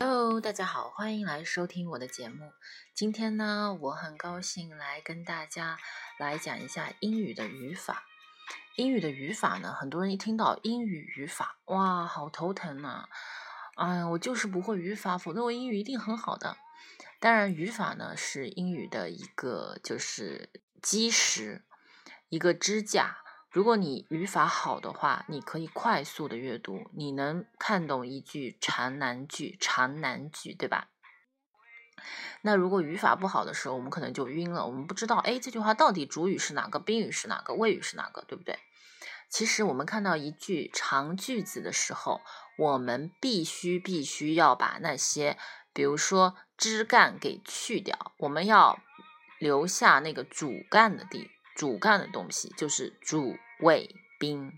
Hello，大家好，欢迎来收听我的节目。今天呢，我很高兴来跟大家来讲一下英语的语法。英语的语法呢，很多人一听到英语语法，哇，好头疼呐！哎呀，我就是不会语法，否则我英语一定很好的。当然，语法呢是英语的一个就是基石，一个支架。如果你语法好的话，你可以快速的阅读，你能看懂一句长难句、长难句，对吧？那如果语法不好的时候，我们可能就晕了，我们不知道，哎，这句话到底主语是哪个，宾语是哪个，谓语是哪个，对不对？其实我们看到一句长句子的时候，我们必须必须要把那些，比如说枝干给去掉，我们要留下那个主干的地。主干的东西就是主谓宾，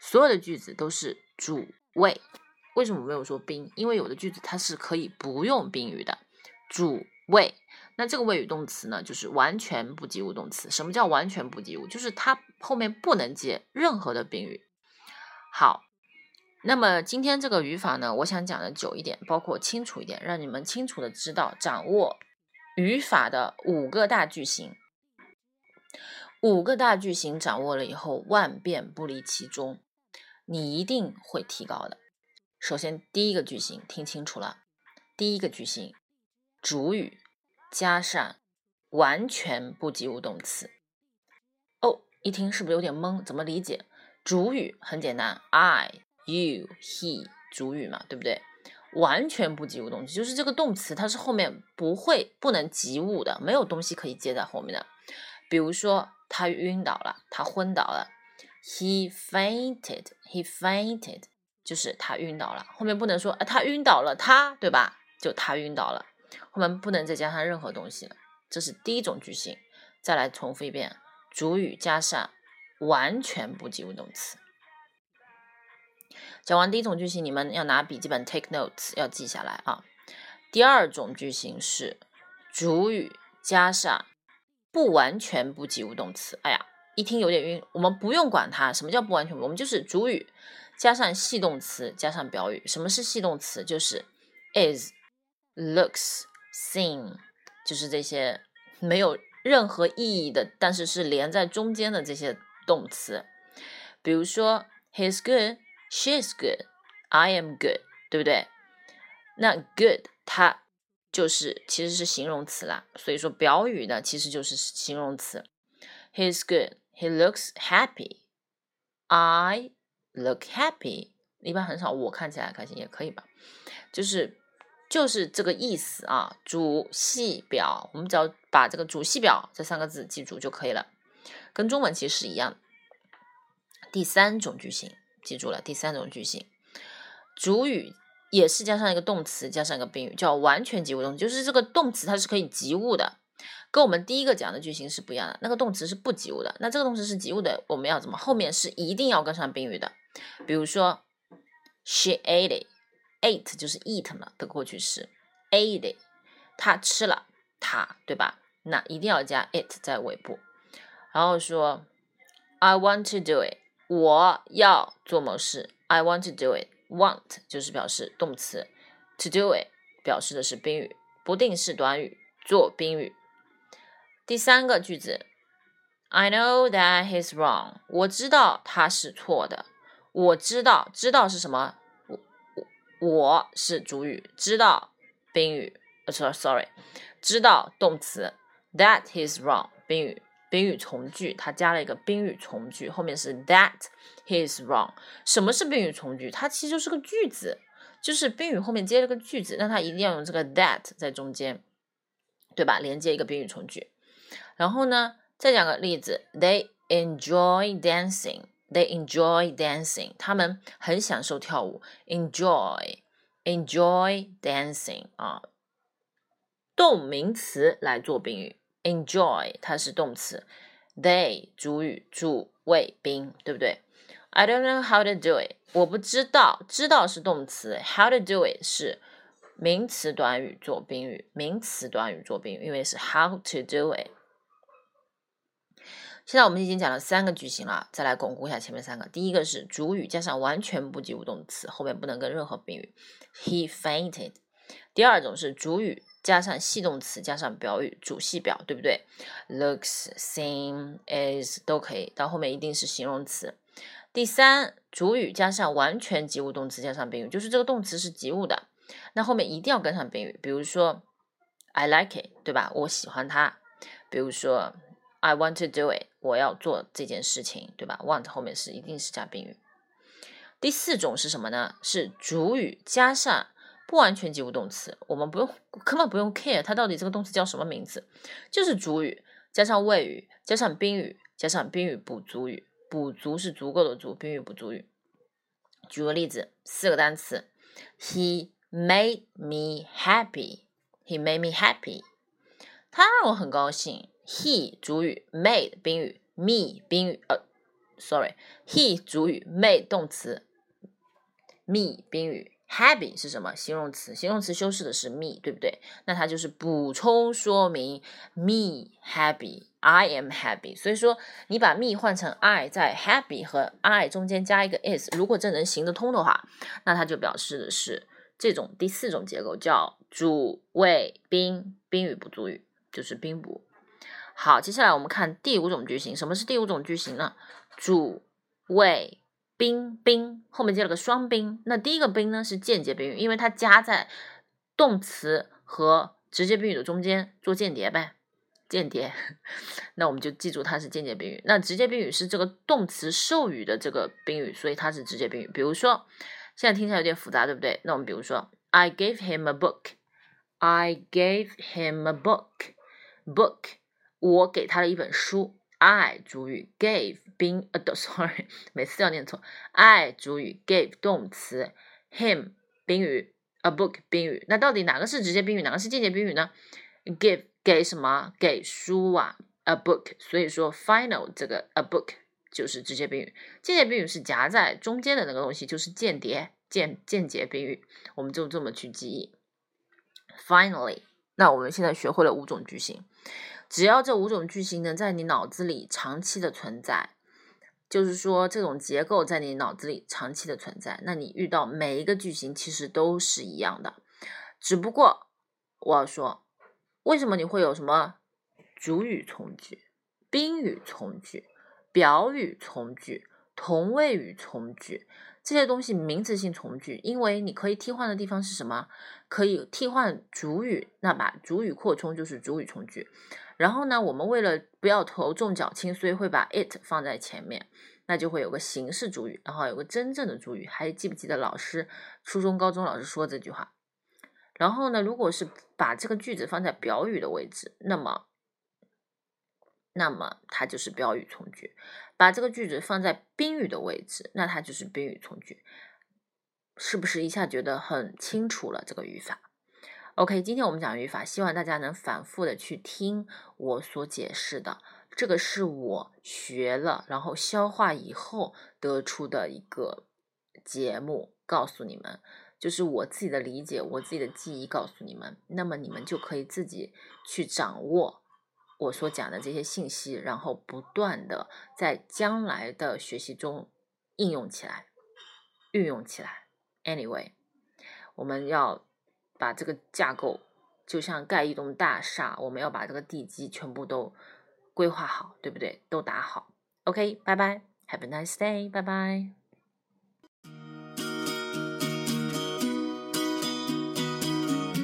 所有的句子都是主谓。为什么没有说宾？因为有的句子它是可以不用宾语的。主谓，那这个谓语动词呢，就是完全不及物动词。什么叫完全不及物？就是它后面不能接任何的宾语。好，那么今天这个语法呢，我想讲的久一点，包括清楚一点，让你们清楚的知道掌握语法的五个大句型。五个大句型掌握了以后，万变不离其宗，你一定会提高的。首先，第一个句型听清楚了，第一个句型，主语加上完全不及物动词。哦，一听是不是有点懵？怎么理解？主语很简单，I、you、he，主语嘛，对不对？完全不及物动词就是这个动词，它是后面不会不能及物的，没有东西可以接在后面的。比如说。他晕倒了，他昏倒了。He fainted. He fainted. 就是他晕倒了。后面不能说他晕倒了，他对吧？就他晕倒了，后面不能再加上任何东西了。这是第一种句型。再来重复一遍：主语加上完全不及物动词。讲完第一种句型，你们要拿笔记本 take notes，要记下来啊。第二种句型是主语加上。不完全不及物动词，哎呀，一听有点晕。我们不用管它，什么叫不完全？我们就是主语加上系动词加上表语。什么是系动词？就是 is、looks、seen，就是这些没有任何意义的，但是是连在中间的这些动词。比如说，He's good, she's good, I am good，对不对？那 good 它。就是其实是形容词啦，所以说表语呢其实就是形容词。He's good. He looks happy. I look happy. 一般很少，我看起来开心也可以吧，就是就是这个意思啊。主系表，我们只要把这个主系表这三个字记住就可以了，跟中文其实是一样。第三种句型记住了，第三种句型主语。也是加上一个动词，加上一个宾语，叫完全及物动词，就是这个动词它是可以及物的，跟我们第一个讲的句型是不一样的。那个动词是不及物的，那这个动词是及物的，我们要怎么？后面是一定要跟上宾语的。比如说，she ate it，ate 就是 eat 嘛的过去式，ate，她吃了它，对吧？那一定要加 it 在尾部。然后说，I want to do it，我要做某事，I want to do it。Want 就是表示动词，to do it 表示的是宾语，不定式短语做宾语。第三个句子，I know that he's wrong。我知道他是错的。我知道，知道是什么？我我是主语，知道宾语。呃，sorry，知道动词，that he's wrong 宾语。宾语从句，它加了一个宾语从句，后面是 that he is wrong。什么是宾语从句？它其实就是个句子，就是宾语后面接了个句子，那它一定要用这个 that 在中间，对吧？连接一个宾语从句。然后呢，再讲个例子，They enjoy dancing. They enjoy dancing. 他们很享受跳舞。Enjoy, enjoy dancing 啊，动名词来做宾语。Enjoy 它是动词，They 主语主谓宾，对不对？I don't know how to do it，我不知道，知道是动词，How to do it 是名词短语做宾语，名词短语做宾语，因为是 How to do it。现在我们已经讲了三个句型了，再来巩固一下前面三个。第一个是主语加上完全不及物动词，后面不能跟任何宾语。He fainted。第二种是主语加上系动词加上表语，主系表，对不对？looks、seem、is 都可以，到后面一定是形容词。第三，主语加上完全及物动词加上宾语，就是这个动词是及物的，那后面一定要跟上宾语。比如说，I like it，对吧？我喜欢它。比如说，I want to do it，我要做这件事情，对吧？want 后面是一定是加宾语。第四种是什么呢？是主语加上不完全及物动词，我们不用根本不用 care 它到底这个动词叫什么名字，就是主语加上谓语加上宾语加上宾语补足语，补足是足够的足，宾语补足语。举个例子，四个单词，He made me happy. He made me happy. 他让我很高兴。He 主语，made 宾语，me 宾语，呃，sorry，he 主语，made 动词。me 宾语，happy 是什么？形容词，形容词修饰的是 me，对不对？那它就是补充说明 me happy，I am happy。所以说，你把 me 换成 I，在 happy 和 I 中间加一个 is，如果这能行得通的话，那它就表示的是这种第四种结构，叫主谓宾，宾语补足语，就是宾补。好，接下来我们看第五种句型。什么是第五种句型呢？主谓。宾宾后面接了个双宾，那第一个宾呢是间接宾语，因为它加在动词和直接宾语的中间做间谍呗，间谍。那我们就记住它是间接宾语。那直接宾语是这个动词授予的这个宾语，所以它是直接宾语。比如说，现在听起来有点复杂，对不对？那我们比如说，I gave him a book. I gave him a book. Book，我给他了一本书。I 主语，gave 宾呃，sorry，每次都要念错。I 主语，gave 动词，him 宾语，a book 宾语。那到底哪个是直接宾语，哪个是间接宾语呢？Give 给什么？给书啊，a book。所以说，final 这个 a book 就是直接宾语，间接宾语是夹在中间的那个东西，就是间谍间间接宾语。我们就这么去记忆。Finally，那我们现在学会了五种句型。只要这五种句型能在你脑子里长期的存在，就是说这种结构在你脑子里长期的存在，那你遇到每一个句型其实都是一样的。只不过我要说，为什么你会有什么主语从句、宾语从句、表语从句、同位语从句？这些东西名词性从句，因为你可以替换的地方是什么？可以替换主语，那把主语扩充就是主语从句。然后呢，我们为了不要头重脚轻，所以会把 it 放在前面，那就会有个形式主语，然后有个真正的主语。还记不记得老师初中、高中老师说这句话？然后呢，如果是把这个句子放在表语的位置，那么。那么它就是标语从句，把这个句子放在宾语的位置，那它就是宾语从句，是不是一下觉得很清楚了这个语法？OK，今天我们讲语法，希望大家能反复的去听我所解释的，这个是我学了然后消化以后得出的一个节目，告诉你们，就是我自己的理解，我自己的记忆告诉你们，那么你们就可以自己去掌握。我所讲的这些信息，然后不断的在将来的学习中应用起来、运用起来。Anyway，我们要把这个架构，就像盖一栋大厦，我们要把这个地基全部都规划好，对不对？都打好。OK，拜拜，Have a nice day，拜拜。